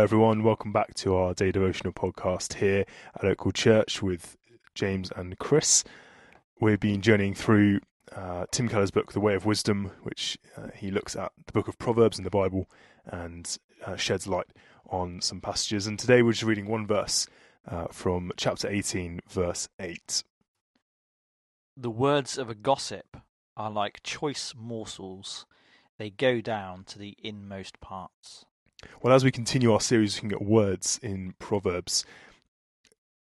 Hello, everyone. Welcome back to our day devotional podcast here at Local Church with James and Chris. We've been journeying through uh, Tim Keller's book, The Way of Wisdom, which uh, he looks at the book of Proverbs in the Bible and uh, sheds light on some passages. And today we're just reading one verse uh, from chapter 18, verse 8. The words of a gossip are like choice morsels, they go down to the inmost parts. Well, as we continue our series looking at words in Proverbs,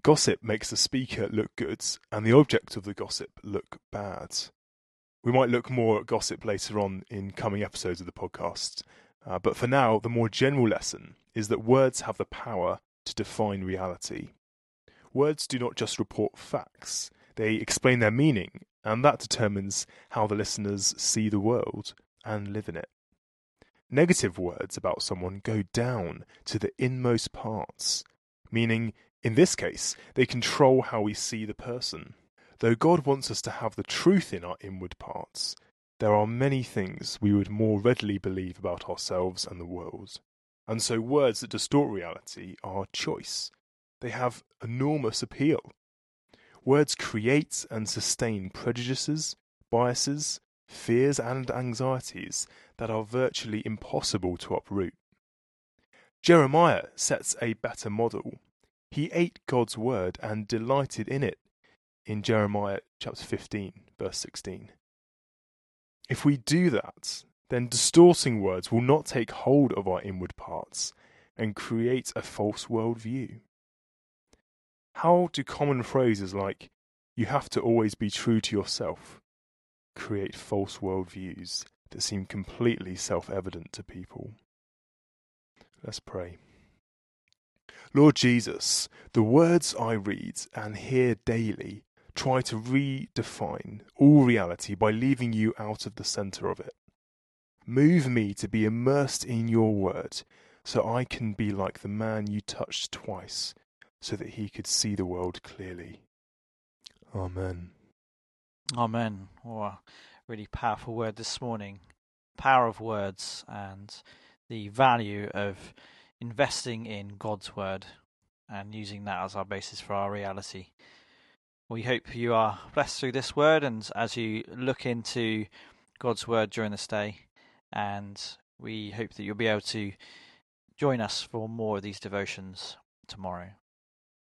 gossip makes the speaker look good and the object of the gossip look bad. We might look more at gossip later on in coming episodes of the podcast, uh, but for now, the more general lesson is that words have the power to define reality. Words do not just report facts, they explain their meaning, and that determines how the listeners see the world and live in it. Negative words about someone go down to the inmost parts, meaning, in this case, they control how we see the person. Though God wants us to have the truth in our inward parts, there are many things we would more readily believe about ourselves and the world. And so words that distort reality are choice. They have enormous appeal. Words create and sustain prejudices, biases, fears, and anxieties that are virtually impossible to uproot. Jeremiah sets a better model. He ate God's word and delighted in it in Jeremiah chapter 15, verse 16. If we do that, then distorting words will not take hold of our inward parts and create a false worldview. How do common phrases like, you have to always be true to yourself, create false worldviews that seem completely self evident to people. Let's pray. Lord Jesus, the words I read and hear daily try to redefine all reality by leaving you out of the centre of it. Move me to be immersed in your word so I can be like the man you touched twice so that he could see the world clearly. Amen. Amen. A really powerful word this morning. Power of words and the value of investing in God's word and using that as our basis for our reality. We hope you are blessed through this word and as you look into God's word during this day. And we hope that you'll be able to join us for more of these devotions tomorrow.